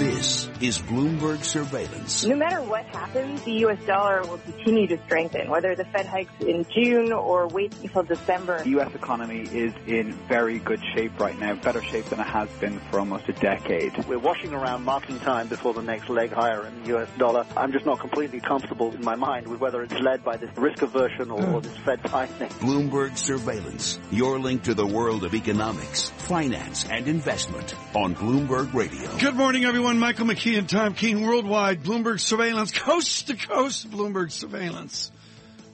This is Bloomberg Surveillance. No matter what happens, the U.S. dollar will continue to strengthen, whether the Fed hikes in June or waits until December. The U.S. economy is in very good shape right now, better shape than it has been for almost a decade. We're washing around marking time before the next leg higher in the U.S. dollar. I'm just not completely comfortable in my mind with whether it's led by this risk aversion or, or this Fed tightening. Bloomberg Surveillance, your link to the world of economics, finance, and investment on Bloomberg Radio. Good morning, everyone. Michael McKee and Tom Keene worldwide. Bloomberg surveillance, coast to coast Bloomberg surveillance.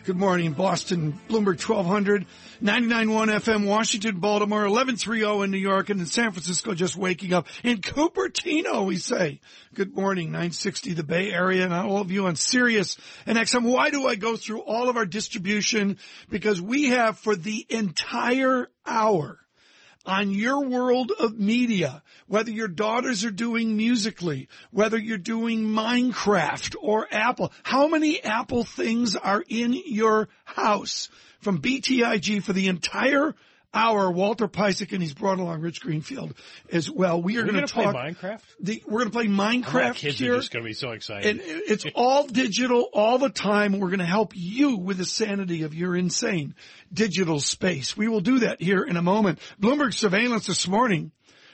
Good morning, Boston, Bloomberg 1200, 99.1 FM, Washington, Baltimore, 1130 in New York, and in San Francisco just waking up. In Cupertino, we say. Good morning, 960 the Bay Area, and all of you on Sirius and XM. Why do I go through all of our distribution? Because we have for the entire hour on your world of media, whether your daughters are doing Musical.ly, whether you're doing Minecraft or Apple. How many Apple things are in your house? From BTIG for the entire hour, Walter Piecyk, and he's brought along Rich Greenfield as well. We are, going to talk play Minecraft. The, we're going to play Minecraft My kids here. are just going to be so excited. And it's all digital all the time. We're going to help you with the sanity of your insane digital space. We will do that here in a moment. Bloomberg surveillance this morning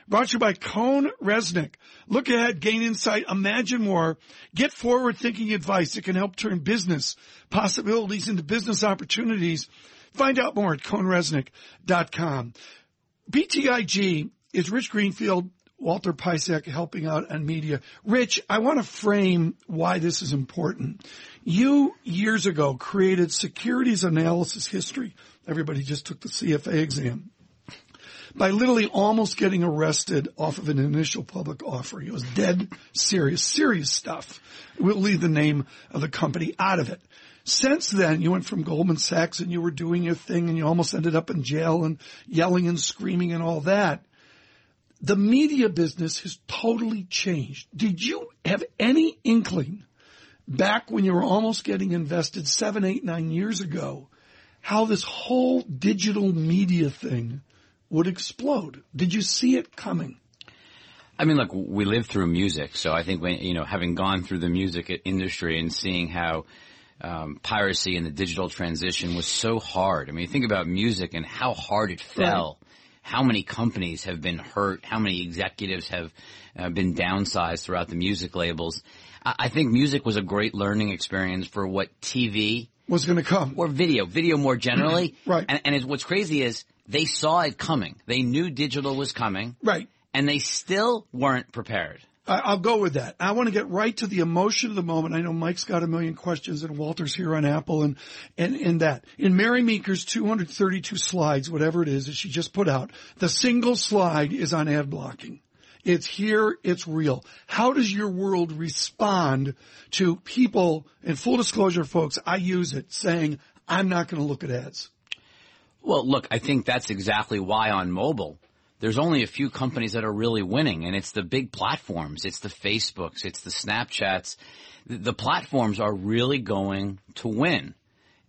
brought to you by Cone Resnick. Look ahead, gain insight, imagine more, get forward thinking advice that can help turn business possibilities into business opportunities. Find out more at cohnreznick.com. BTIG is Rich Greenfield, Walter Piecyk helping out on media. Rich, I want to frame why this is important. You years ago created securities analysis history. Everybody just took the CFA exam by literally almost getting arrested off of an initial public offering. It was dead serious, serious stuff. We'll leave the name of the company out of it. Since then, you went from Goldman Sachs and you were doing your thing and you almost ended up in jail and yelling and screaming and all that. The media business has totally changed. Did you have any inkling back when you were almost getting invested seven, eight, nine years ago, how this whole digital media thing would explode? Did you see it coming? I mean, look, we lived through music, so I think when, you know, having gone through the music industry and seeing how um, piracy and the digital transition was so hard. I mean, think about music and how hard it fell. Right. How many companies have been hurt? How many executives have uh, been downsized throughout the music labels? I-, I think music was a great learning experience for what TV was going to come, or video, video more generally. right. And, and what's crazy is they saw it coming. They knew digital was coming. Right. And they still weren't prepared. I'll go with that. I want to get right to the emotion of the moment. I know Mike's got a million questions and Walter's here on Apple and, and, and that. In Mary Meeker's 232 slides, whatever it is that she just put out, the single slide is on ad blocking. It's here, it's real. How does your world respond to people, and full disclosure folks, I use it saying, I'm not going to look at ads. Well, look, I think that's exactly why on mobile, there's only a few companies that are really winning and it's the big platforms. It's the Facebooks. It's the Snapchats. The platforms are really going to win.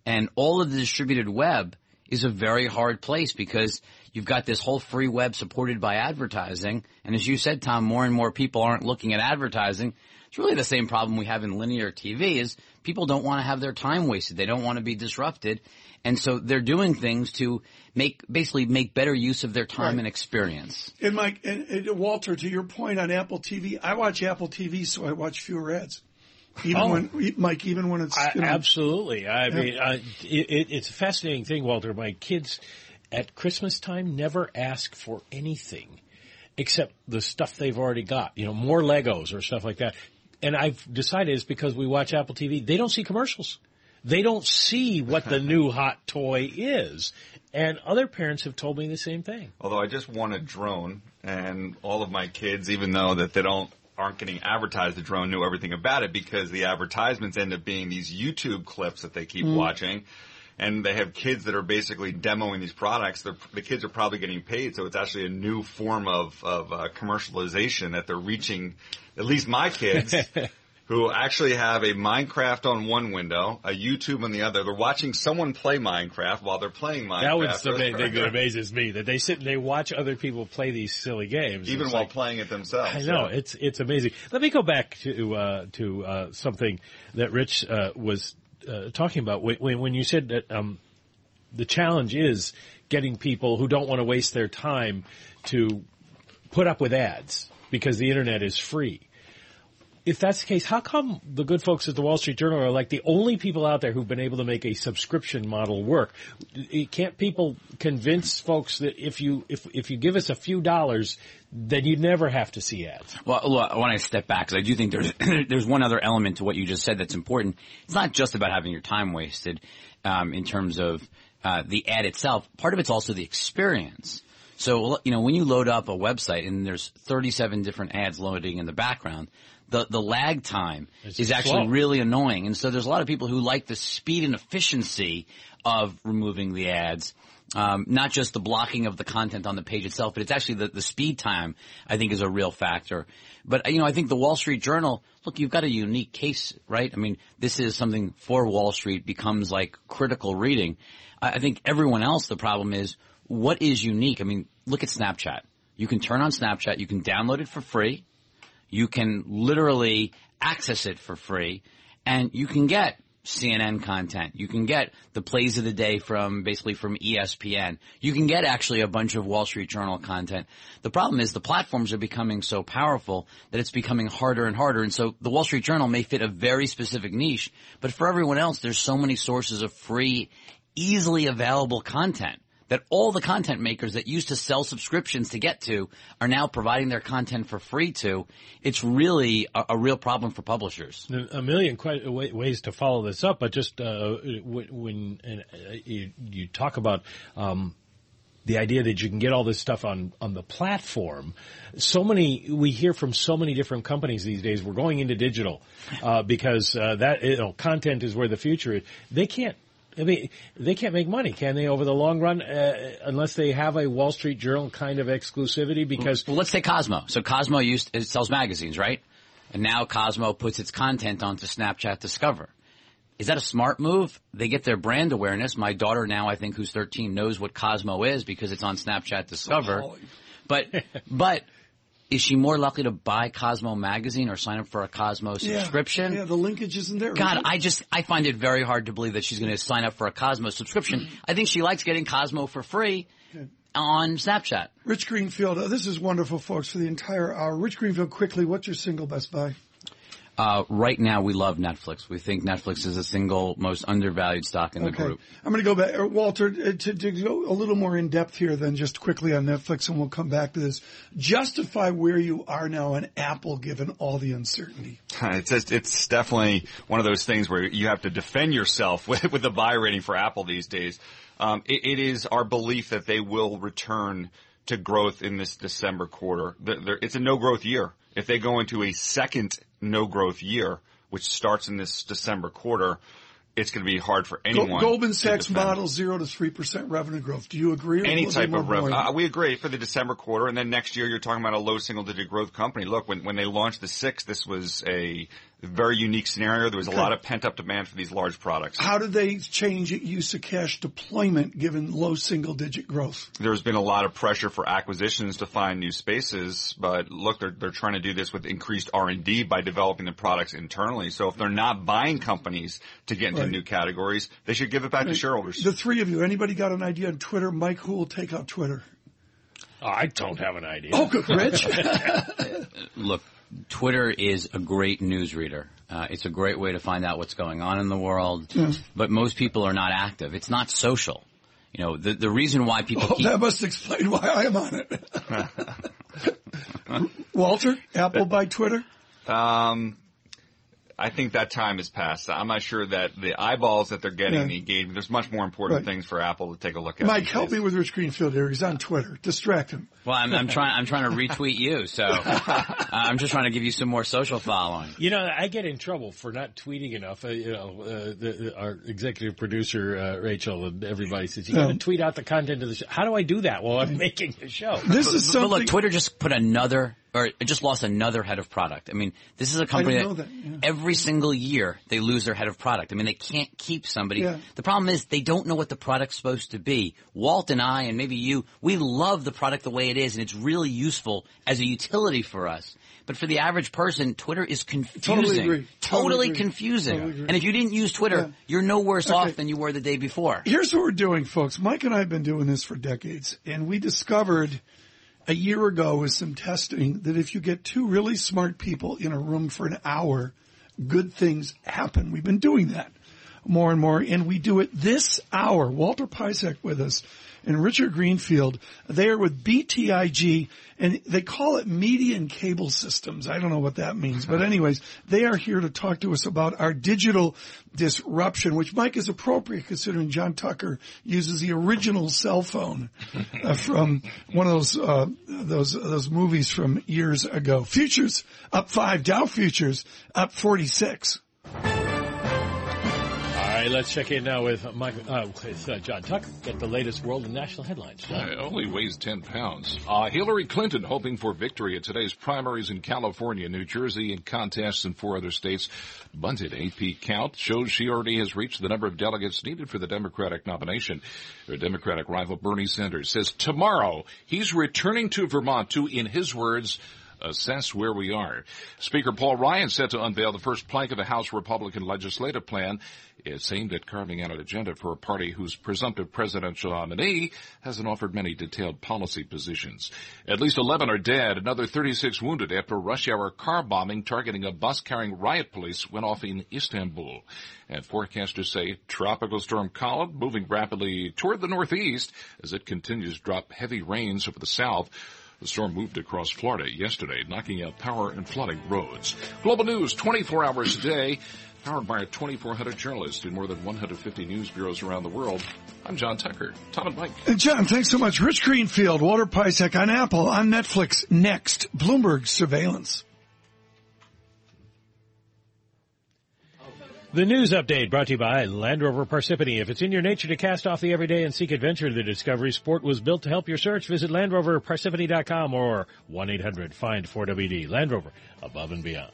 And all of the distributed web is a very hard place because you've got this whole free web supported by advertising. And as you said, Tom, more and more people aren't looking at advertising. It's really the same problem we have in linear TV is people don't want to have their time wasted. They don't want to be disrupted. And so they're doing things to make, basically make better use of their time right. and experience. And Mike, and, and, Walter, to your point on Apple TV, I watch Apple TV so I watch fewer ads. Even oh. when, Mike, even when it's, you know, Absolutely. I yeah. mean, uh, it, it's a fascinating thing, Walter. My kids at Christmas time never ask for anything except the stuff they've already got, you know, more Legos or stuff like that. And I've decided it's because we watch Apple TV. They don't see commercials they don't see what the new hot toy is. And other parents have told me the same thing. Although I just want a drone, and all of my kids, even though that they don't aren't getting advertised the drone, knew everything about it because the advertisements end up being these YouTube clips that they keep mm. watching. And they have kids that are basically demoing these products. They're, the kids are probably getting paid, so it's actually a new form of, of uh, commercialization that they're reaching. At least my kids. who actually have a Minecraft on one window, a YouTube on the other. They're watching someone play Minecraft while they're playing Minecraft. That would thing that amazes me that they sit and they watch other people play these silly games, even while like- playing it themselves. I know Yeah. it's it's amazing. Let me go back to uh, to uh, something that Rich uh, was uh, talking about when, when you said that um, the challenge is getting people who don't want to waste their time to put up with ads because the internet is free. If that's the case, how come the good folks at the Wall Street Journal are like the only people out there who've been able to make a subscription model work? Can't people convince folks that if you if if you give us a few dollars, then you never have to see ads? Well, look, I want to step back because I do think there's there's one other element to what you just said that's important. It's not just about having your time wasted um, in terms of uh, the ad itself. Part of it's also the experience. So you know when you load up a website and there's 37 different ads loading in the background. The, the lag time It's is actually slow. really annoying. And so there's a lot of people who like the speed and efficiency of removing the ads. Um, not just the blocking of the content on the page itself, but it's actually the, the speed time I think is a real factor. But you know, I think the Wall Street Journal, look, you've got a unique case, right? I mean, this is something for Wall Street becomes like critical reading. I, I think everyone else, the problem is what is unique? I mean, look at Snapchat. You can turn on Snapchat, you can download it for free, you can literally access it for free, and you can get CNN content. You can get the plays of the day from basically from ESPN. You can get actually a bunch of Wall Street Journal content. The problem is the platforms are becoming so powerful that it's becoming harder and harder. And so the Wall Street Journal may fit a very specific niche, but for everyone else, there's so many sources of free, easily available content that all the content makers that used to sell subscriptions to get to are now providing their content for free to. It's really a, a real problem for publishers. a million ways to follow this up, but just uh, when, uh, you, you talk about um, the idea that you can get all this stuff on on the platform, so many we hear from so many different companies these days. We're going into digital uh, because uh, that you know content is where the future is. They can't. I mean, they can't make money, can they, over the long run, uh, unless they have a Wall Street Journal kind of exclusivity? Because well, let's take Cosmo. So Cosmo used it sells magazines, right? And now Cosmo puts its content onto Snapchat Discover. Is that a smart move? They get their brand awareness. My daughter now, I think, who's 13, knows what Cosmo is because it's on Snapchat Discover. But, but is she more likely to buy Cosmo magazine or sign up for a Cosmo subscription? Yeah, the linkage isn't there. God, it? I just, I find it very hard to believe that she's going to sign up for a Cosmo subscription. I think she likes getting Cosmo for free on Snapchat. Rich Greenfield, uh, this is wonderful, folks, for the entire hour. Rich Greenfield, quickly, what's your single best buy? Uh, right now we love Netflix. We think Netflix is the single most undervalued stock in the Okay. group. I'm going to go back. uh, Walter, uh, to, to go a little more in depth here than just quickly on Netflix, and we'll come back to this. Justify where you are now on Apple given all the uncertainty. It's just, it's definitely one of those things where you have to defend yourself with, with the buy rating for Apple these days. Um, it, it is our belief that they will return to growth in this December quarter. They're- they're- it's a no growth year. If they go into a second no growth year, which starts in this December quarter, it's going to be hard for anyone. Goldman Sachs model zero to three percent revenue growth. Do you agree? Any type of revenue. Uh, we agree for the December quarter, and then next year you're talking about a low single digit growth company. Look, when, when they launched the six, this was a very unique scenario. There was a lot of pent up demand for these large products. How did they change use of cash deployment given low single digit growth? There's been a lot of pressure for acquisitions to find new spaces, but look, they're, they're trying to do this with increased R&D by developing the products internally. So if they're not buying companies to get into Right. new categories, they should give it back to shareholders. The three of you, anybody got an idea on Twitter? Mike, who will take out Twitter? Oh, I don't have an idea. Oh, good, Rich. Look, Twitter is a great newsreader. Uh, it's a great way to find out what's going on in the world, but most people are not active. It's not social. You know, the, the reason why people oh, keep that must explain why I am on it. Walter, Apple buy Twitter? Um, I think that time has passed. I'm not sure that the eyeballs that they're getting, Yeah. the engagement, there's much more important Right. things for Apple to take a look at. Mike, help days. me with Rich Greenfield here. He's on Twitter. Distract him. Well, I'm, I'm trying. I'm trying to retweet you, so uh, I'm just trying to give you some more social following. You know, I get in trouble for not tweeting enough. Uh, you know, uh, the, the, our executive producer uh, Rachel and everybody says you got to Yeah. tweet out the content of the show. How do I do that while I'm making the show? This is But look, something. Twitter just put another or just lost another head of product. I mean, this is a company that, that, yeah. every single year they lose their head of product. I mean, they can't keep somebody. Yeah. The problem is they don't know what the product's supposed to be. Walt and I, and maybe you, we love the product the way it is, and it's really useful as a utility for us. But for the average person, Twitter is confusing. Totally agree. Totally Totally agree. confusing. Totally. And if you didn't use Twitter, Yeah. you're no worse Okay. off than you were the day before. Here's what we're doing, folks. Mike and I have been doing this for decades, and we discovered a year ago with some testing that if you get two really smart people in a room for an hour, good things happen. We've been doing that more and more, and we do it this hour. Walter Piecyk with us and Richard Greenfield. They are with BTIG, and they call it Media and Cable Systems. I don't know what that means, but anyways, they are here to talk to us about our digital disruption, which Mike is appropriate considering John Tucker uses the original cell phone uh, from one of those uh, those those movies from years ago. Futures up five, Dow futures up forty six. All right, let's check in now with Mike, uh, with uh, John Tucker. Get the latest world and national headlines. John. Uh, only weighs 10 pounds. Uh, Hillary Clinton hoping for victory at today's primaries in California, New Jersey, and contests in four other states. Bunted AP count shows she already has reached the number of delegates needed for the Democratic nomination. Her Democratic rival Bernie Sanders says tomorrow he's returning to Vermont to, in his words, assess where we are. Speaker Paul Ryan set to unveil the first plank of the House Republican legislative plan. It's aimed at carving out an agenda for a party whose presumptive presidential nominee hasn't offered many detailed policy positions. At least 11 are dead, another 36 wounded after a rush hour car bombing targeting a bus carrying riot police went off in Istanbul. And forecasters say tropical storm Colin moving rapidly toward the northeast as it continues to drop heavy rains over the south. The storm moved across Florida yesterday, knocking out power and flooding roads. Global news 24 hours a day, powered by 2,400 journalists in more than 150 news bureaus around the world. I'm John Tucker. Tom and Mike. And John, thanks so much. Rich Greenfield, Walter Piecyk on Apple, on Netflix, next, Bloomberg Surveillance. The news update brought to you by Land Rover Parsippany. If it's in your nature to cast off the everyday and seek adventure, the Discovery Sport was built to help your search. Visit LandRoverParsippany.com or 1-800-FIND-4WD. Land Rover, above and beyond.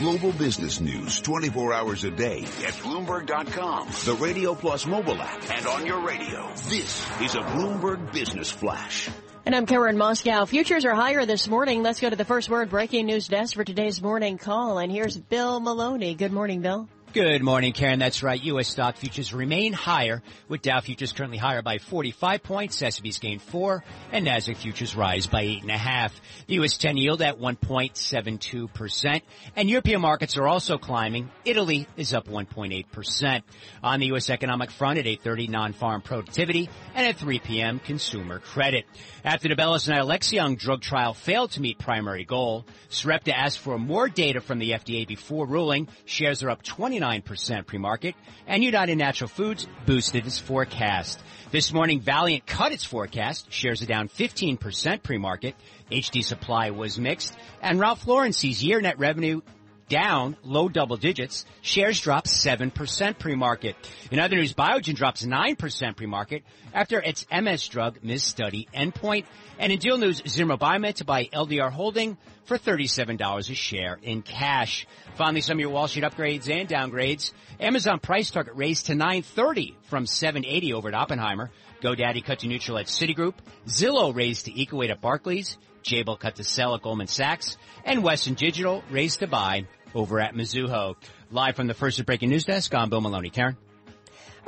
Global business news 24 hours a day at Bloomberg.com, the Radio Plus mobile app, and on your radio. This is a Bloomberg Business Flash. And I'm Karen Moskow. Futures are higher this morning. Let's go to the first word breaking news desk for today's morning call. And here's Bill Maloney. Good morning, Bill. Good morning, Karen. That's right. U.S. stock futures remain higher, with Dow futures currently higher by 45 points, S&P's gained four, and Nasdaq futures rise by eight and a half. The U.S. 10 yield at 1.72%, and European markets are also climbing. Italy is up 1.8%. On the U.S. economic front, at 8:30, non-farm productivity, and at 3 p.m., consumer credit. After the Bellis and Alexion drug trial failed to meet primary goal, Sarepta asked for more data from the FDA before ruling. Shares are up 29% pre-market, and United Natural Foods boosted its forecast. This morning, Valeant cut its forecast. Shares are down 15% pre-market. HD Supply was mixed, and Ralph Lauren sees year net revenue down low double digits. Shares drop 7% pre-market. In other news, Biogen drops 9% pre-market after its MS drug missed misstudy endpoint. And in deal news, Zimmer Biomet to buy LDR Holding for $37 a share in cash. Finally, some of your Wall Street upgrades and downgrades. Amazon price target raised to 930 from 780 over at Oppenheimer. GoDaddy cut to neutral at Citigroup. Zillow raised to weight at Barclays. Jabil cut to sell at Goldman Sachs. And Western Digital raised to buy over at Mizuho. Live from the first breaking news desk, I'm Bill Maloney. Karen?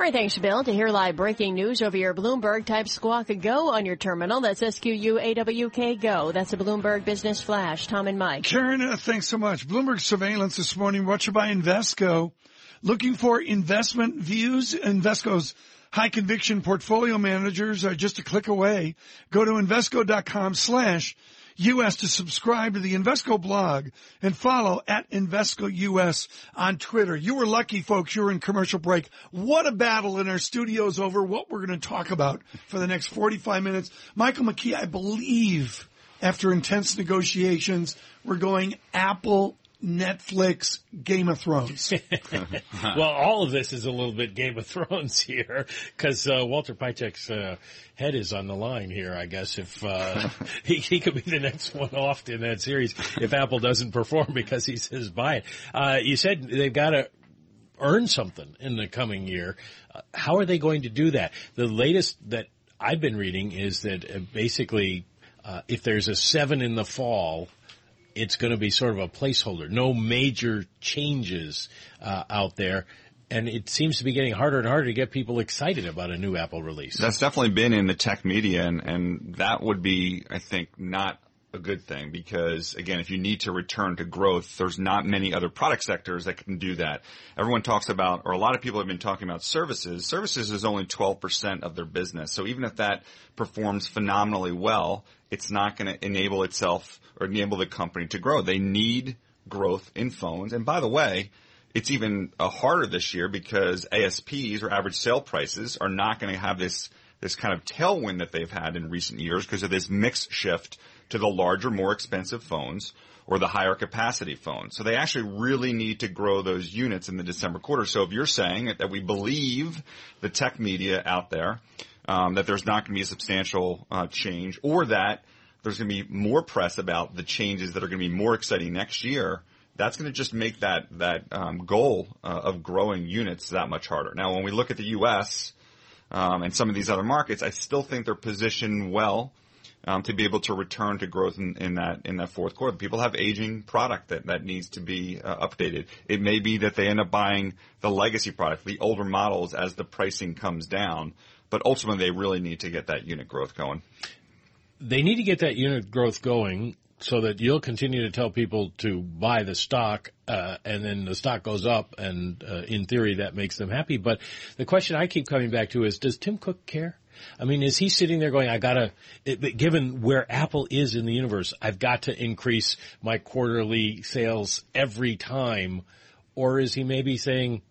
All right, thanks, Bill. To hear live breaking news over your Bloomberg, type Squawk Go on your terminal. That's S-Q-U-A-W-K Go. That's a Bloomberg Business Flash. Tom and Mike. Karen, uh, thanks so much. Bloomberg Surveillance this morning, brought to you by Invesco. Looking for investment views? Invesco's high conviction portfolio managers are just a click away. Go to Invesco.com slash US to subscribe to the Invesco blog and follow at Invesco US on Twitter. You were lucky folks. You were in commercial break. What a battle in our studios over what we're going to talk about for the next 45 minutes. Michael McKee, I believe after intense negotiations, we're going Apple Netflix, Game of Thrones. well, all of this is a little bit Game of Thrones here because uh, Walter Piecyk's uh, head is on the line here. I guess if uh, he, he could be the next one off in that series if Apple doesn't perform because he says buy it. Uh, you said they've got to earn something in the coming year. Uh, how are they going to do that? The latest that I've been reading is that uh, basically, if there's a seven in the fall, it's going to be sort of a placeholder. No major changes uh, out there. And it seems to be getting harder and harder to get people excited about a new Apple release. That's definitely been in the tech media, and, and that would be, I think, not a good thing because again, if you need to return to growth, there's not many other product sectors that can do that. Everyone talks about, or a lot of people have been talking about services. Services is only 12% of their business. So even if that performs phenomenally well, it's not going to enable itself or enable the company to grow. They need growth in phones. And by the way, it's even uh, harder this year because ASPs or average sale prices are not going to have this this kind of tailwind that they've had in recent years because of this mix shift to the larger, more expensive phones or the higher capacity phones. So they actually really need to grow those units in the December quarter. So if you're saying that we believe the tech media out there, um, that there's not going to be a substantial uh, change or that there's going to be more press about the changes that are going to be more exciting next year, that's going to just make that that um, goal uh, of growing units that much harder. Now, when we look at the U.S. Um, and some of these other markets, I still think they're positioned well um, to be able to return to growth in, in, that in that fourth quarter. People have aging product that that needs to be uh, updated. It may be that they end up buying the legacy product, the older models, as the pricing comes down. But ultimately, they really need to get that unit growth going. They need to get that unit growth going so that you'll continue to tell people to buy the stock, uh, and then the stock goes up, and uh, in theory that makes them happy. But the question I keep coming back to is, does Tim Cook care? I mean, is he sitting there going, I gotta, it, given where Apple is in the universe, I've got to increase my quarterly sales every time? Or is he maybe saying,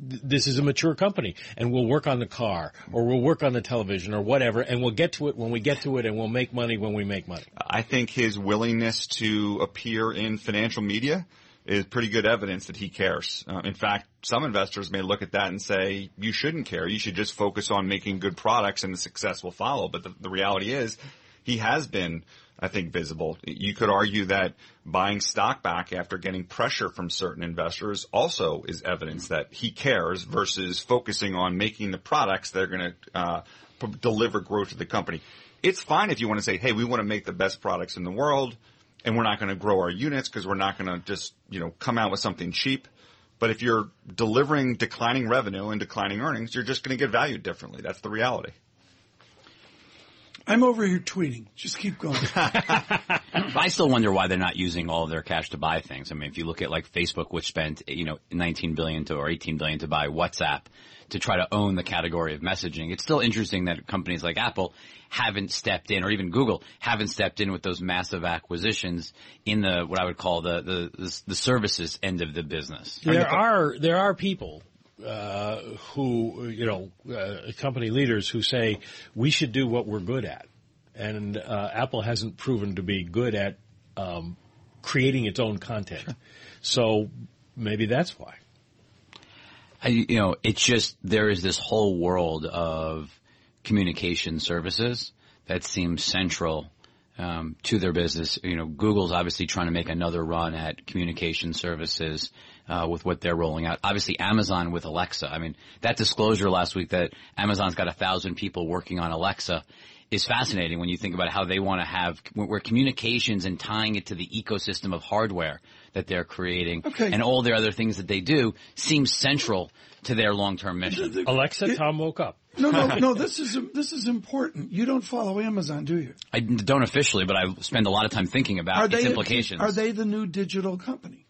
this is a mature company and we'll work on the car or we'll work on the television or whatever and we'll get to it when we get to it and we'll make money when we make money. I think his willingness to appear in financial media is pretty good evidence that he cares. Uh, in fact, some investors may look at that and say, you shouldn't care. You should just focus on making good products and the success will follow. But the, the reality is he has been, I think, visible. You could argue that buying stock back after getting pressure from certain investors also is evidence that he cares versus focusing on making the products that are going to uh, p- deliver growth to the company. It's fine if you want to say, hey, we want to make the best products in the world and we're not going to grow our units because we're not going to just, you know, come out with something cheap. But if you're delivering declining revenue and declining earnings, you're just going to get valued differently. That's the reality. I'm over here tweeting. Just keep going. I still wonder why they're not using all of their cash to buy things. I mean, if you look at like Facebook, which spent, you know, 19 billion to or 18 billion to buy WhatsApp to try to own the category of messaging, it's still interesting that companies like Apple haven't stepped in, or even Google haven't stepped in with those massive acquisitions in the what I would call the the, the, the services end of the business. There are there are people uh, who you know uh, company leaders who say we should do what we're good at, and uh, Apple hasn't proven to be good at um, creating its own content. Sure. So maybe that's why. I, you know, it's just there is this whole world of communication services that seems central um, to their business. You know, Google's obviously trying to make another run at communication services uh, with what they're rolling out. Obviously, Amazon with Alexa. I mean, that disclosure last week that Amazon's got a thousand people working on Alexa is fascinating when you think about how they want to have where communications and tying it to the ecosystem of hardware that they're creating okay. and all their other things that they do seems central to their long-term mission. Alexa, Tom woke up. No, no, no. This is this is important. You don't follow Amazon, do you? I don't officially, but I spend a lot of time thinking about are its they, implications. Are they the new digital company?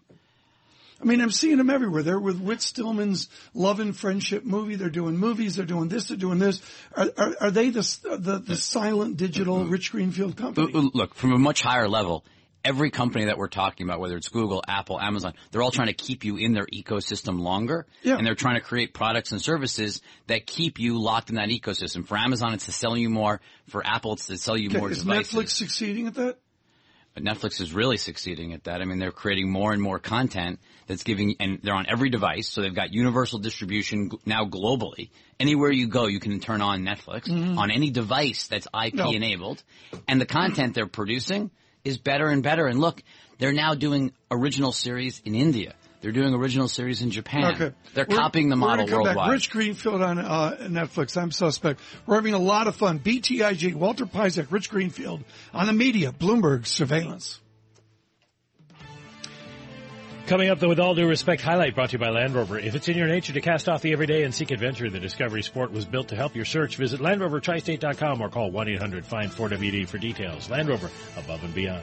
I mean, I'm seeing them everywhere. They're with Whit Stillman's Love and Friendship movie. They're doing movies. They're doing this. They're doing this. Are, are, are they the, the, the silent digital mm-hmm. Rich Greenfield company? Look, from a much higher level, every company that we're talking about, whether it's Google, Apple, Amazon, they're all trying to keep you in their ecosystem longer. Yeah. And they're trying to create products and services that keep you locked in that ecosystem. For Amazon, it's to sell you more. For Apple, it's to sell you okay, more is devices. Netflix succeeding at that? But Netflix is really succeeding at that. I mean, they're creating more and more content that's giving, and they're on every device. So they've got universal distribution now globally. Anywhere you go, you can turn on Netflix Mhm. on any device that's IP No. enabled. And the content they're producing is better and better. And look, they're now doing original series in India. They're doing original series in Japan. Okay. They're We're- copying the we're model gonna come back. worldwide. Rich Greenfield on uh, Netflix. I'm suspect. We're having a lot of fun. BTIG, Walter Piecyk, Rich Greenfield on the media, Bloomberg surveillance. Coming up, though, with all due respect, highlight brought to you by Land Rover. If it's in your nature to cast off the everyday and seek adventure, the Discovery Sport was built to help your search. Visit LandRoverTristate.com or call 1-800-FIND-4WD for details. Land Rover, above and beyond.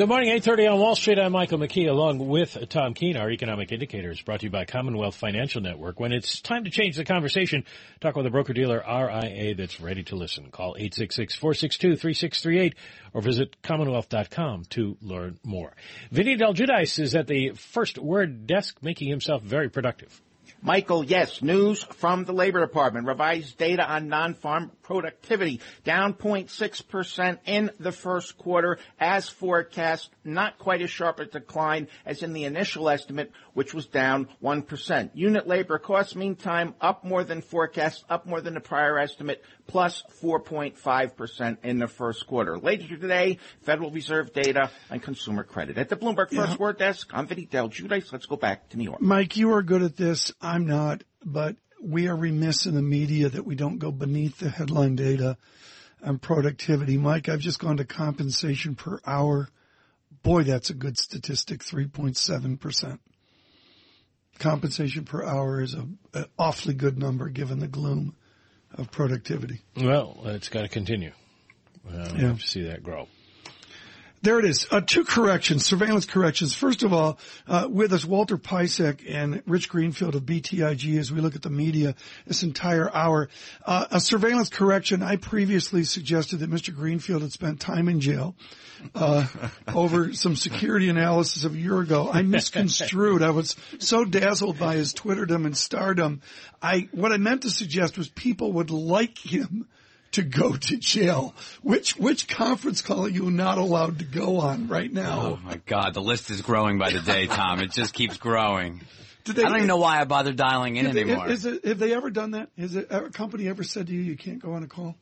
Good morning, 8.30 on Wall Street. I'm Michael McKee along with Tom Keene. Our economic indicators brought to you by Commonwealth Financial Network. When it's time to change the conversation, talk with a broker-dealer RIA that's ready to listen. Call 866-462-3638 or visit commonwealth.com to learn more. Vinny Del Giudice is at the first word desk making himself very productive. Michael, yes, news from the Labor Department. Revised data on non-farm productivity down 0.6% in the first quarter as forecast. Not quite as sharp a decline as in the initial estimate, which was down 1%. Unit labor costs, meantime, up more than forecast, up more than the prior estimate, plus 4.5% in the first quarter. Later today, Federal Reserve data on consumer credit. At the Bloomberg First Word Desk, I'm Vinny Del Giudice. Let's go back to New York. Mike, you are good at this. I'm not, but we are remiss in the media that we don't go beneath the headline data on productivity. Mike, I've just gone to compensation per hour. Boy, that's a good statistic, 3.7%. Compensation per hour is a, an awfully good number given the gloom of productivity. Well, it's got to continue. Uh, we Yeah. have to see that grow. There it is. Uh, two corrections, surveillance corrections. First of all, uh, with us, Walter Piecyk and Rich Greenfield of BTIG as we look at the media this entire hour. Uh, a surveillance correction. I previously suggested that Mr. Greenfield had spent time in jail, uh, over some security analysis of a year ago. I misconstrued. I was so dazzled by his Twitterdom and stardom. I, what I meant to suggest was people would like him to go to jail. Which which conference call are you not allowed to go on right now? Oh my God, the list is growing by the day, Tom. It just keeps growing. They- I don't even know why I bother dialing in they- anymore. is it, have they ever done that? Has a company ever said to you you can't go on a call?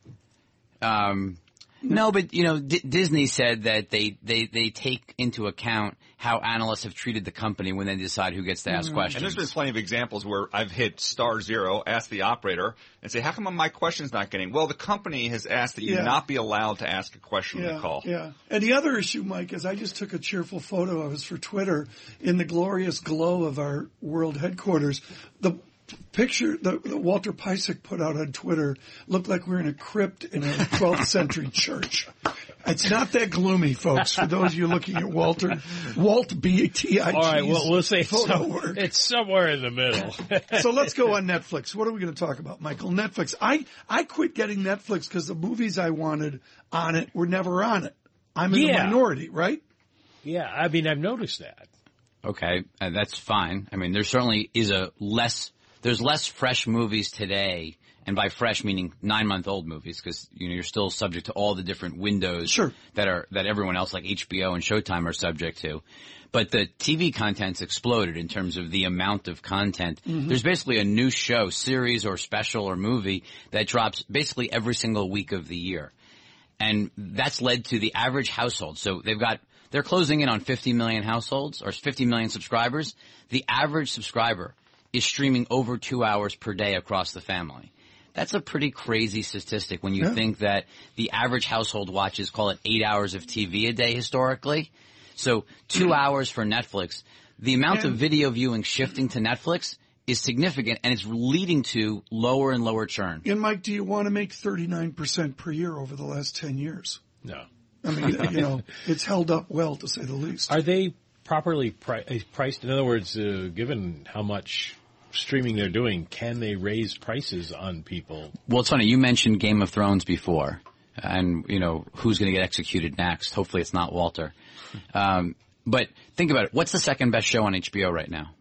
Um, no, but you know, D- Disney said that they, they, they take into account how analysts have treated the company when they decide who gets to ask mm-hmm. And questions. there's been plenty of examples where I've hit star zero, ask the operator, and say, how come my question's not getting? Well, the company has asked that you Yeah. not be allowed to ask a question on the call. yeah. And the other issue, Mike, is I just took a cheerful photo of us for Twitter in the glorious glow of our world headquarters. The picture that that Walter Piecyk put out on Twitter looked like we are in a crypt in a 12th century church. It's not that gloomy, folks. For those of you looking at Walter, Walt B T I G. All right, well, we'll say it's, photo some- work. it's somewhere in the middle. so let's go on Netflix. What are we going to talk about, Michael? Netflix. I, I quit getting Netflix because the movies I wanted on it were never on it. I'm in Yeah. the minority, right? Yeah, I mean, I've noticed that. Okay, uh, that's fine. I mean, there certainly is a less, there's less fresh movies today, and by fresh meaning nine month old movies, because you know you're still subject to all the different windows that are that everyone else like HBO and Showtime are subject to. But the TV content's exploded in terms of the amount of content. Mhm. There's basically a new show, series, or special or movie that drops basically every single week of the year and that's led to the average household. So they've got they're closing in on 50 million households or 50 million subscribers. The average subscriber is streaming over two hours per day across the family. That's a pretty crazy statistic when you Yeah. think that the average household watches call it eight hours of TV a day historically. So two hours for Netflix. The amount of video viewing shifting to Netflix is significant and it's leading to lower and lower churn. And Mike, do you want to make 39% per year over the last 10 years? No. I mean, you know, it's held up well to say the least. Are they properly pri- priced? In other words, uh, given how much streaming they're doing, can they raise prices on people? Well, it's funny. You mentioned Game of Thrones before, and you know who's going to get executed next. Hopefully, it's not Walter. Um, but think about it. What's the second best show on HBO right now?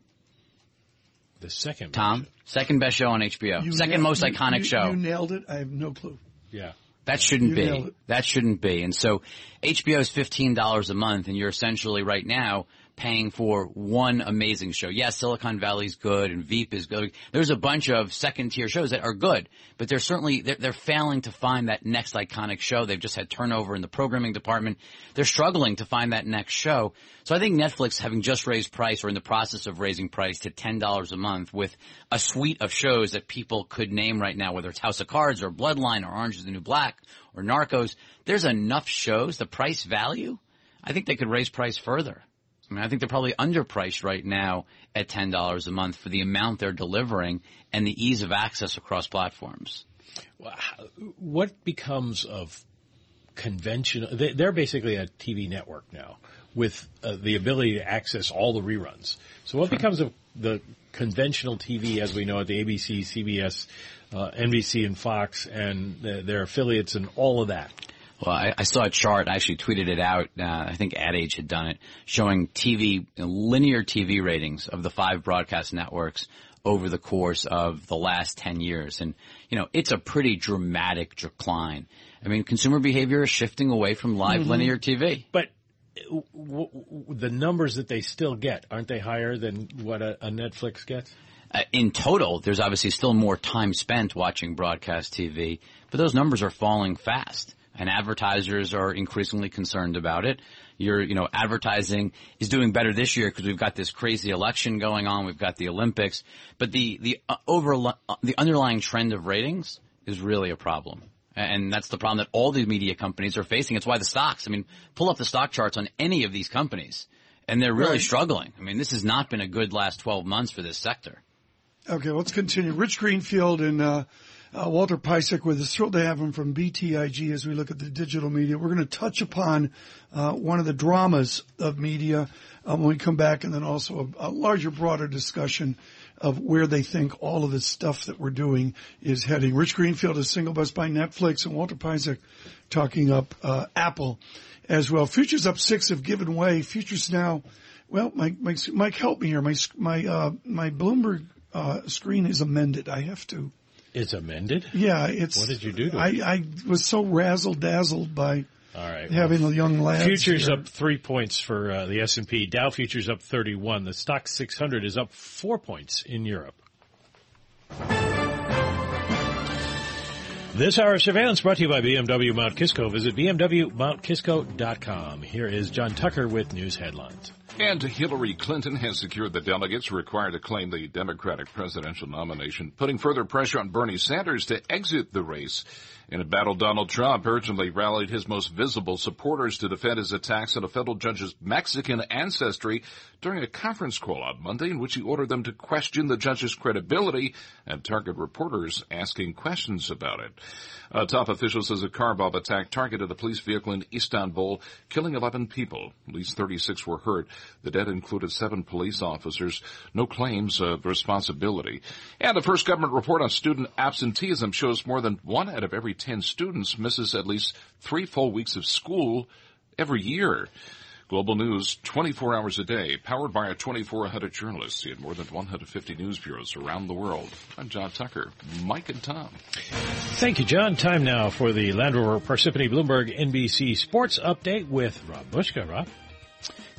The second, Tom, second best show on HBO, You second nailed- most you- iconic you- show. You nailed it. I have no clue. Yeah. That shouldn't You be. That shouldn't be. And so HBO is $15 a month and you're essentially right now paying for one amazing show. Yes, Silicon Valley's good and Veep is good. There's a bunch of second tier shows that are good, but they're certainly, they're, they're failing to find that next iconic show. They've just had turnover in the programming department. They're struggling to find that next show. So I think Netflix having just raised price or in the process of raising price to $10 a month with a suite of shows that people could name right now, whether it's House of Cards or Bloodline or Orange is the New Black or Narcos, there's enough shows, the price value, I think they could raise price further. I mean, I think they're probably underpriced right now at $10 a month for the amount they're delivering and the ease of access across platforms. What becomes of conventional? they- They're basically a TV network now with uh, the ability to access all the reruns. So what becomes of the conventional TV as we know it, the ABC, CBS, uh, NBC and Fox and the, their affiliates and all of that? Well, I, I saw a chart. I actually tweeted it out. Uh, I think Ad Age had done it, showing TV linear TV ratings of the five broadcast networks over the course of the last ten years, and you know it's a pretty dramatic decline. I mean, consumer behavior is shifting away from live Mhm. linear TV. But w- w- the numbers that they still get aren't they higher than what a, a Netflix gets? Uh, in total, there's obviously still more time spent watching broadcast TV, but those numbers are falling fast. And advertisers are increasingly concerned about it. Your, you know, advertising is doing better this year because we've got this crazy election going on. We've got the Olympics, but the the uh, over uh, the underlying trend of ratings is really a problem. And that's the problem that all these media companies are facing. It's why the stocks, I mean, pull up the stock charts on any of these companies and they're really Right. struggling. I mean, this has not been a good last 12 months for this sector. Okay, let's continue. Rich Greenfield and uh, uh, Walter Piecyk with us. Thrilled to have him from BTIG as we look at the digital media. We're going to touch upon uh, one of the dramas of media uh, when we come back, and then also a, a larger, broader discussion of where they think all of this stuff that we're doing is heading. Rich Greenfield is single bus by Netflix, and Walter Piecyk talking up uh, Apple as well. Futures up six have given way. Futures now. Well, Mike, Mike, Mike, help me here. My my uh, my Bloomberg uh, screen is amended. I have to. It's amended. Yeah, it's. What did you do to I, it? I was so razzle dazzled by All right. having the young lads. Futures here. up three points for uh, the S and P. Dow futures up thirty-one. The stock six hundred is up four points in Europe. This hour of surveillance brought to you by BMW Mount Kisco. Visit bmwmountkisco.com. Here is John Tucker with news headlines. And Hillary Clinton has secured the delegates required to claim the Democratic presidential nomination, putting further pressure on Bernie Sanders to exit the race. In a battle, Donald Trump urgently rallied his most visible supporters to defend his attacks on a federal judge's Mexican ancestry during a conference call on Monday in which he ordered them to question the judge's credibility and target reporters asking questions about it. A top official says a car bomb attack targeted a police vehicle in Istanbul, killing 11 people. At least 36 were hurt. The dead included seven police officers. No claims of responsibility. And the first government report on student absenteeism shows more than one out of every 10 students misses at least three full weeks of school every year. Global News 24 hours a day, powered by our 2,400 journalists in more than 150 news bureaus around the world. I'm John Tucker, Mike and Tom. Thank you, John. Time now for the Land Rover Parsippany Bloomberg NBC Sports Update with Rob Bushka. Rob?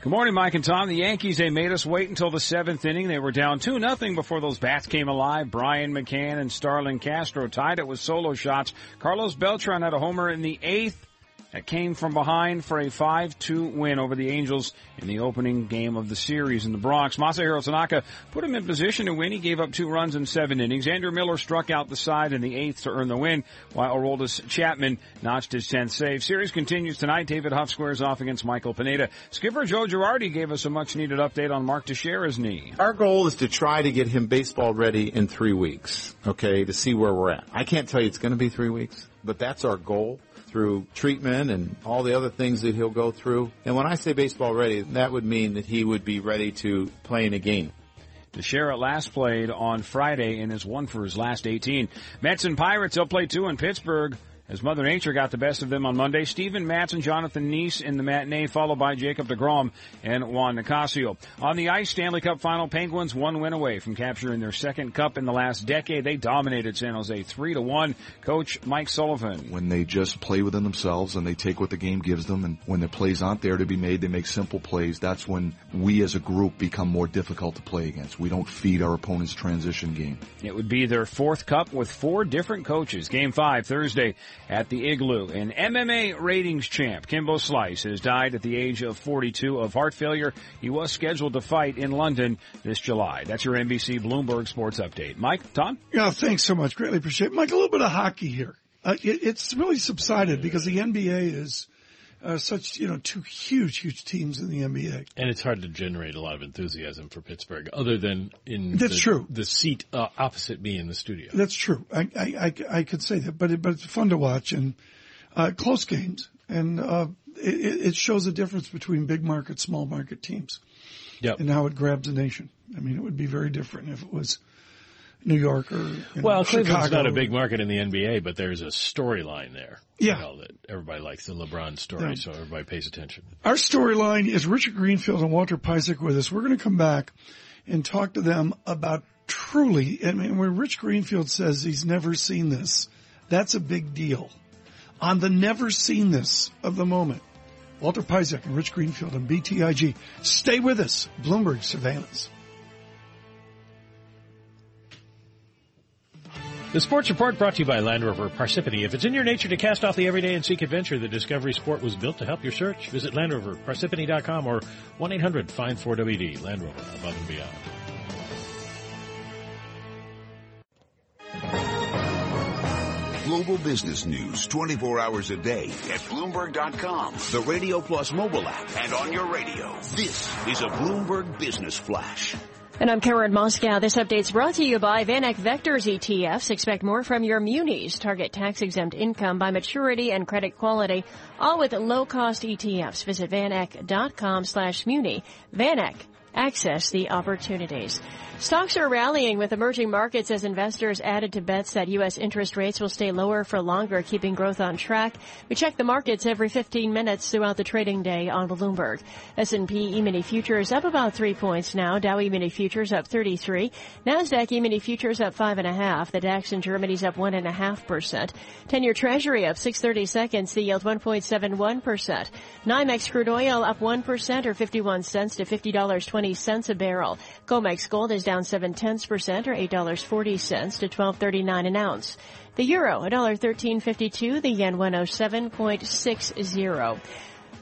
Good morning, Mike and Tom. The Yankees, they made us wait until the seventh inning. They were down 2 nothing before those bats came alive. Brian McCann and Starlin Castro tied it with solo shots. Carlos Beltran had a homer in the eighth. That came from behind for a 5-2 win over the Angels in the opening game of the series in the Bronx. Masahiro Tanaka put him in position to win. He gave up two runs in seven innings. Andrew Miller struck out the side in the eighth to earn the win, while Aroldis Chapman notched his 10th save. Series continues tonight. David Huff squares off against Michael Pineda. Skipper Joe Girardi gave us a much needed update on Mark Teixeira's knee. Our goal is to try to get him baseball ready in three weeks, okay, to see where we're at. I can't tell you it's going to be three weeks, but that's our goal. Through treatment and all the other things that he'll go through. And when I say baseball ready, that would mean that he would be ready to play in a game. Teixeira last played on Friday and has won for his last 18. Mets and Pirates, they'll play two in Pittsburgh. As Mother Nature got the best of them on Monday, Steven Matz and Jonathan Niese in the matinee, followed by Jacob deGrom and Juan Nicasio. On the ice, Stanley Cup final, Penguins one win away from capturing their second cup in the last decade. They dominated San Jose three to one. Coach Mike Sullivan. When they just play within themselves and they take what the game gives them, and when the plays aren't there to be made, they make simple plays. That's when we as a group become more difficult to play against. We don't feed our opponent's transition game. It would be their fourth cup with four different coaches. Game five Thursday at the Igloo. An MMA ratings champ, Kimbo Slice, has died at the age of 42 of heart failure. He was scheduled to fight in London this July. That's your NBC Bloomberg Sports Update. Mike, Tom? Yeah, thanks so much. Greatly appreciate it. Mike, a little bit of hockey here. Uh, it, it's really subsided because the NBA is uh, such, you know, two huge, huge teams in the NBA. And it's hard to generate a lot of enthusiasm for Pittsburgh, other than in That's the, true. the seat uh, opposite me in the studio. That's true. I, I, I, I could say that, but it, but it's fun to watch and uh, close games, and uh, it, it shows the difference between big market, small market teams, yep. and how it grabs a nation. I mean, it would be very different if it was New York or you know, Well, Chicago. Cleveland's not a big market in the NBA, but there's a storyline there. Yeah. You know, that everybody likes the LeBron story, Yeah. so everybody pays attention. Our storyline is Richard Greenfield and Walter Piecyk with us. We're going to come back and talk to them about truly, I mean, when Rich Greenfield says he's never seen this, that's a big deal. On the never seen this of the moment, Walter Piecyk and Rich Greenfield and BTIG. Stay with us. Bloomberg Surveillance. The Sports Report brought to you by Land Rover Parsippany. If it's in your nature to cast off the everyday and seek adventure, the Discovery Sport was built to help your search. Visit LandRoverParsippany.com or 1-800-FIND-4WD. Land Rover, above and beyond. Global business news 24 hours a day at Bloomberg.com, the Radio Plus mobile app, and on your radio. This is a Bloomberg Business Flash. And I'm Karen Moskow. This update's brought to you by VanEck Vectors ETFs. Expect more from your munis. Target tax exempt income by maturity and credit quality, all with low cost ETFs. Visit vaneck.com slash muni. VanEck. Access the opportunities. Stocks are rallying with emerging markets as investors added to bets that U.S. interest rates will stay lower for longer, keeping growth on track. We check the markets every 15 minutes throughout the trading day on Bloomberg. S&P E-mini futures up about three points now. Dow E-mini futures up 33. Nasdaq E-mini futures up five and a half. The DAX in Germany's up one and a half percent. 10-year Treasury up 630 seconds. The yield 1.71 percent. NYMEX crude oil up one percent or 51 cents to $50.20 a barrel. COMEX gold is down seven tenths percent or eight dollars forty cents to twelve thirty nine an ounce. The euro a dollar thirteen fifty two. The yen one oh seven point six zero.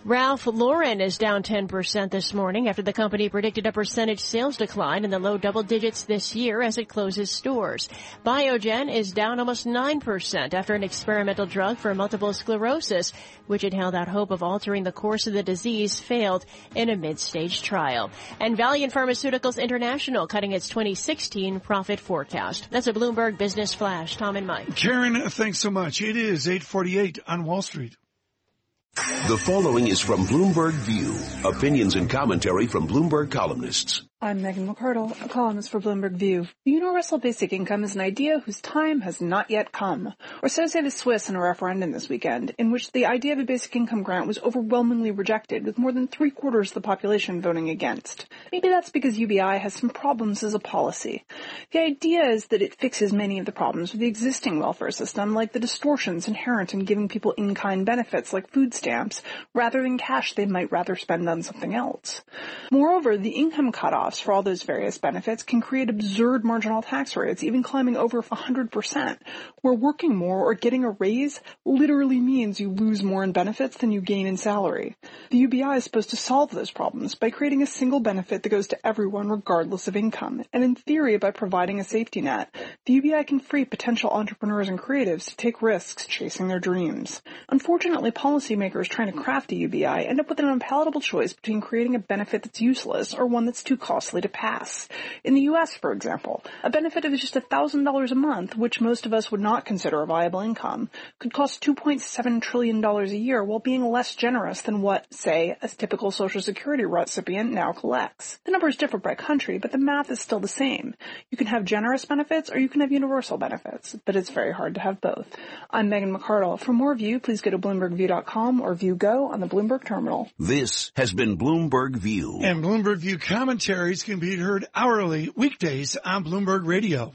Ralph Lauren is down 10% this morning after the company predicted a percentage sales decline in the low double digits this year as it closes stores. Biogen is down almost 9% after an experimental drug for multiple sclerosis, which had held out hope of altering the course of the disease, failed in a mid-stage trial. And Valeant Pharmaceuticals International cutting its 2016 profit forecast. That's a Bloomberg Business Flash. Tom and Mike. Karen, thanks so much. It is 848 on Wall Street. The following is from Bloomberg View. Opinions and commentary from Bloomberg columnists. I'm Megan McArdle, a columnist for Bloomberg View. The universal basic income is an idea whose time has not yet come. Or so say the Swiss in a referendum this weekend, in which the idea of a basic income grant was overwhelmingly rejected, with more than three quarters of the population voting against. Maybe that's because UBI has some problems as a policy. The idea is that it fixes many of the problems with the existing welfare system, like the distortions inherent in giving people in-kind benefits like food stamps, rather than cash they might rather spend on something else. Moreover, the income cutoff for all those various benefits can create absurd marginal tax rates, even climbing over 100%, where working more or getting a raise literally means you lose more in benefits than you gain in salary. The UBI is supposed to solve those problems by creating a single benefit that goes to everyone regardless of income, and in theory by providing a safety net, the UBI can free potential entrepreneurs and creatives to take risks chasing their dreams. Unfortunately, policymakers trying to craft a UBI end up with an unpalatable choice between creating a benefit that's useless or one that's too costly to pass. In the US, for example, a benefit of just $1,000 a month, which most of us would not consider a viable income, could cost $2.7 trillion a year while being less generous than what, say, a typical Social Security recipient now collects. The numbers differ by country, but the math is still the same. You can have generous benefits or you can have universal benefits, but it's very hard to have both. I'm Megan McArdle. For more View, please go to BloombergView.com or View Go on the Bloomberg terminal. This has been Bloomberg View. And Bloomberg View can be heard hourly weekdays on Bloomberg Radio.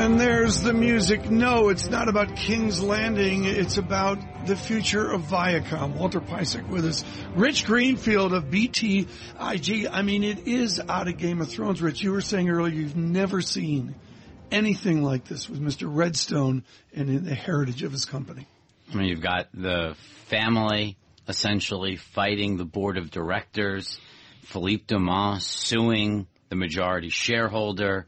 And there's the music. No, it's not about King's Landing. It's about the future of Viacom. Walter Piecyk with us. Rich Greenfield of BTIG. I mean, it is out of Game of Thrones. Rich, you were saying earlier you've never seen anything like this with Mr. Redstone and in the heritage of his company. I mean, you've got the family essentially fighting the board of directors, Philippe Dauman suing the majority shareholder.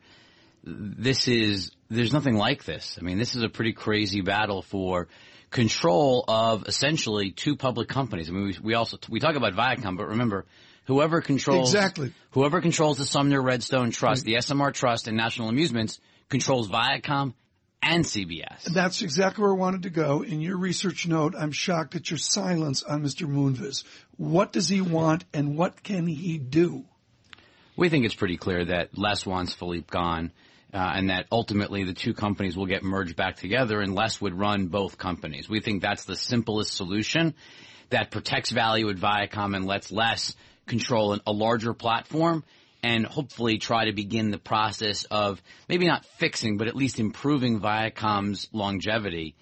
This is, there's nothing like this. I mean, this is a pretty crazy battle for control of essentially two public companies. I mean, we, we also, we talk about Viacom, but remember, whoever controls, Exactly. whoever controls the Sumner Redstone Trust, the SMR Trust and National Amusements controls Viacom and CBS. That's exactly where I wanted to go. In your research note, I'm shocked at your silence on Mr. Moonves. What does he want and what can he do? We think it's pretty clear that Les wants Philippe gone, uh, and that ultimately the two companies will get merged back together and Les would run both companies. We think that's the simplest solution that protects value at Viacom and lets Les control an, a larger platform and hopefully try to begin the process of maybe not fixing, but at least improving Viacom's longevity.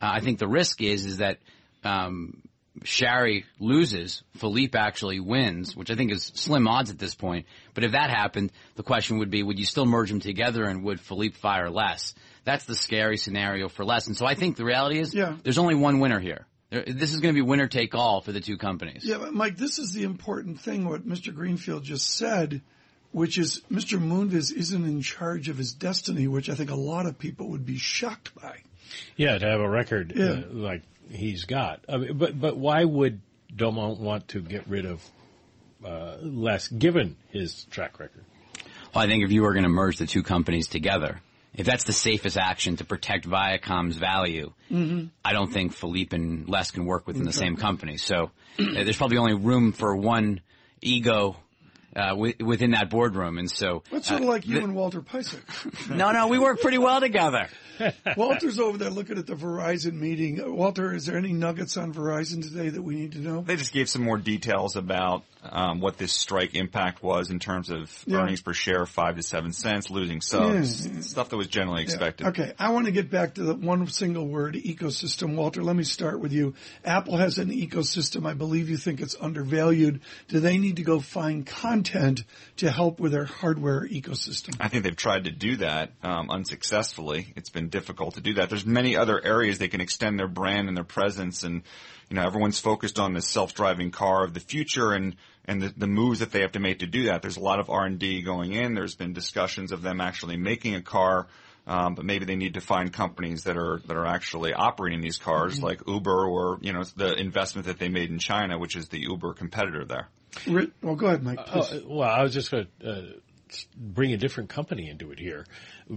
Uh, I think the risk is, is that, um, Shari loses, Philippe actually wins, which I think is slim odds at this point. But if that happened, the question would be, would you still merge them together and would Philippe fire Les? That's the scary scenario for Les. And so I think the reality is, Yeah. there's only one winner here. This is going to be winner take all for the two companies. Yeah, but Mike, this is the important thing, what Mr. Greenfield just said, which is Mr. Moonves isn't in charge of his destiny, which I think a lot of people would be shocked by. Yeah, to have a record Yeah. uh, like he's got. I mean, but but why would Dauman want to get rid of uh, Les, given his track record? Well, I think if you were going to merge the two companies together, if that's the safest action to protect Viacom's value, Mm-hmm. I don't think Philippe and Les can work within the same company. So uh, there's probably only room for one ego uh, wi- within that boardroom, and so That's sort uh, of like you th- and Walter Piecyk. no, no, we work pretty well together. Walter's over there looking at the Verizon meeting. Uh, Walter, is there any nuggets on Verizon today that we need to know? They just gave some more details about um, what this strike impact was in terms of Yeah. earnings per share, five to seven cents, losing subs, Yeah. stuff that was generally expected. Yeah. Okay, I want to get back to the one single word, ecosystem. Walter, let me start with you. Apple has an ecosystem. I believe you think it's undervalued. Do they need to go find content to help with their hardware ecosystem? I think they've tried to do that um, unsuccessfully. It's been difficult to do that. There's many other areas they can extend their brand and their presence, and you know everyone's focused on the self-driving car of the future and and the, the moves that they have to make to do that. There's a lot of R&D going in. There's been discussions of them actually making a car. Um, but maybe they need to find companies that are that are actually operating these cars, Mhm. like Uber, or you know the investment that they made in China, which is the Uber competitor there. Well, go ahead, Mike. Uh, well, I was just going to uh, bring a different company into it here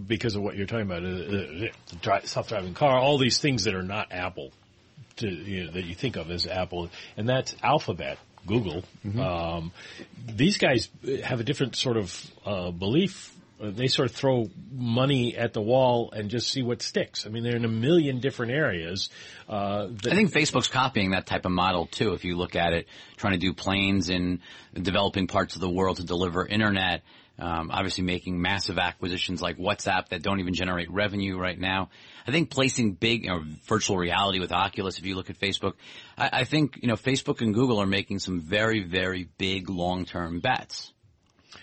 because of what you're talking about, uh, uh, self-driving car, all these things that are not Apple, to, you know, that you think of as Apple, and that's Alphabet. Google. Um, these guys have a different sort of uh, belief. They sort of throw money at the wall and just see what sticks. I mean, they're in a million different areas. Uh, that, I think Facebook's copying that type of model too. If you look at it, trying to do planes in developing parts of the world to deliver internet, um, obviously making massive acquisitions like WhatsApp that don't even generate revenue right now. I think placing big, you know, virtual reality with Oculus. If you look at Facebook, I, I think you know Facebook and Google are making some very, very big long-term bets.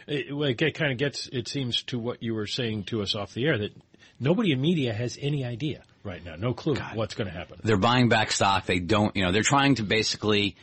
It, it kind of gets, it seems, to what you were saying to us off the air that nobody in media has any idea right now, no clue what's going to happen. They're buying back stock. They don't, you know, they're trying to basically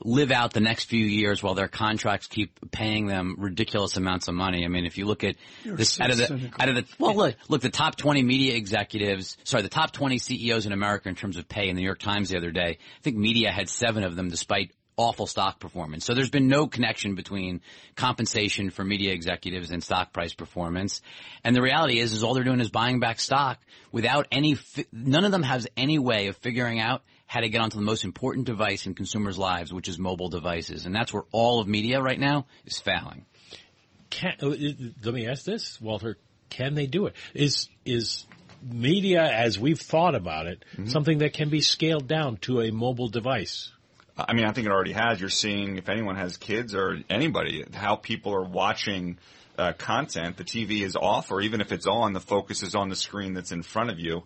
live out the next few years while their contracts keep paying them ridiculous amounts of money. I mean, if you look at You're this so out of the cynical. out of the well, look, look, the top 20 media executives, sorry, the top 20 CEOs in America in terms of pay in the New York Times the other day. I think media had seven of them despite awful stock performance. So there's been no connection between compensation for media executives and stock price performance. And the reality is, is all they're doing is buying back stock without any, none of them has any way of figuring out how to get onto the most important device in consumers' lives, which is mobile devices. And that's where all of media right now is failing. Can, uh, let me ask this, Walter. Can they do it? Is is media, as we've thought about it, something that can be scaled down to a mobile device? I mean, I think it already has. You're seeing if anyone has kids or anybody, how people are watching uh, content. The TV is off, or even if it's on, the focus is on the screen that's in front of you.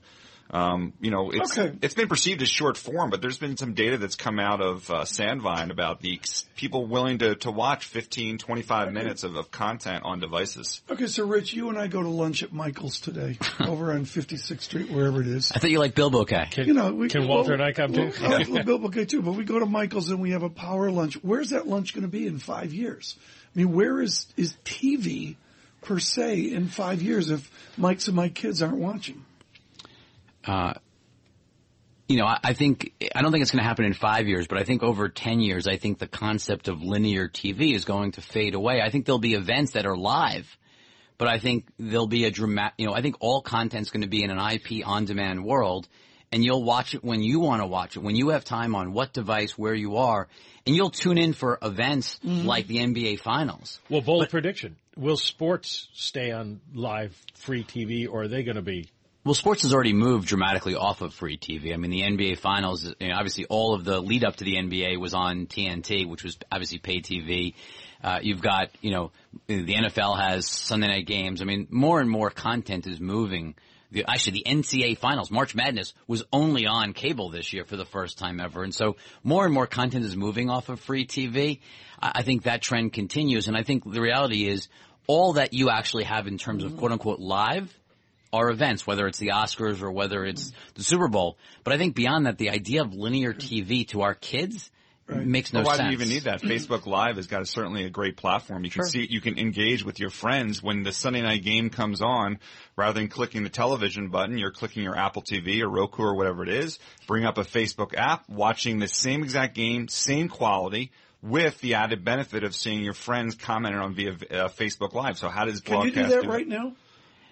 Um, you know, it's Okay. it's been perceived as short form, but there's been some data that's come out of uh, Sandvine about the ex- people willing to, to watch 15, 25 minutes of, of content on devices. Okay, so Rich, you and I go to lunch at Michael's today, over on 56th Street, wherever it is. I thought you liked Bilboquet. you know, we, can Walter and I come too? Well, I love Bilboquet too, but we go to Michael's and we have a power lunch. Where's that lunch going to be in five years? I mean, where is is TV per se in five years if Mike's and my kids aren't watching? Uh, you know, I, I think I don't think it's going to happen in five years, but I think over ten years, I think the concept of linear TV is going to fade away. I think there'll be events that are live, but I think there'll be a dramatic. You know, I think all content's going to be in an IP on-demand world, and you'll watch it when you want to watch it, when you have time on what device, where you are, and you'll tune in for events like the NBA Finals. Well, bold prediction. Will sports stay on live free TV or are they going to be? Well, sports has already moved dramatically off of free TV. I mean, the NBA Finals, you know, obviously all of the lead up to the NBA was on TNT, which was obviously pay TV. Uh, you've got, you know, the NFL has Sunday night games. I mean, more and more content is moving. The, actually, the NCAA Finals, March Madness, was only on cable this year for the first time ever. And so more and more content is moving off of free TV. I, I think that trend continues. And I think the reality is all that you actually have in terms of quote unquote live are events, whether it's the Oscars or whether it's the Super Bowl. But I think beyond that, the idea of linear TV to our kids makes no Well, why sense. do you even need that? Facebook Live has got a, certainly a great platform. You can Sure. see, you can engage with your friends when the Sunday night game comes on. Rather than clicking the television button, you're clicking your Apple TV or Roku or whatever it is. Bring up a Facebook app, watching the same exact game, same quality, with the added benefit of seeing your friends commenting on via uh, Facebook Live. So how does Can you do that it? right now?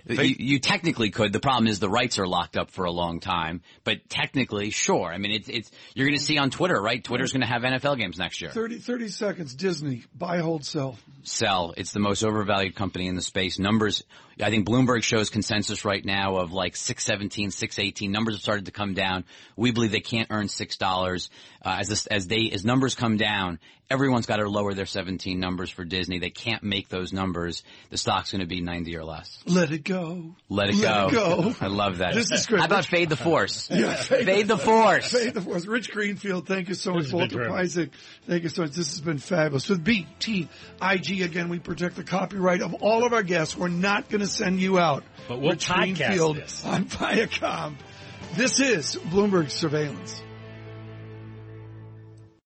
You, you technically could. The problem is the rights are locked up for a long time. But technically, sure. I mean, it's it's you're going to see on Twitter, right? Twitter's going to have NFL games next year. 30, 30 seconds. Disney, buy, hold, sell. Sell. It's the most overvalued company in the space. Numbers. I think Bloomberg shows consensus right now of like 617, 618. Numbers have started to come down. We believe they can't earn six dollars uh, as this, as they as numbers come down. Everyone's got to lower their 17 numbers for Disney. They can't make those numbers. The stock's going to be 90 or less. Let it go. Let it Let go. it go. I love that. This is great. How about fade the force? Yeah, fade, the force. Fade the force. Rich Greenfield, thank you so much. Walter. Piecyk, thank you so much. This has been fabulous. With BTIG, again, we protect the copyright of all of our guests. We're not going to send you out. But we'll Rich podcast Greenfield this. on Viacom. This is Bloomberg Surveillance.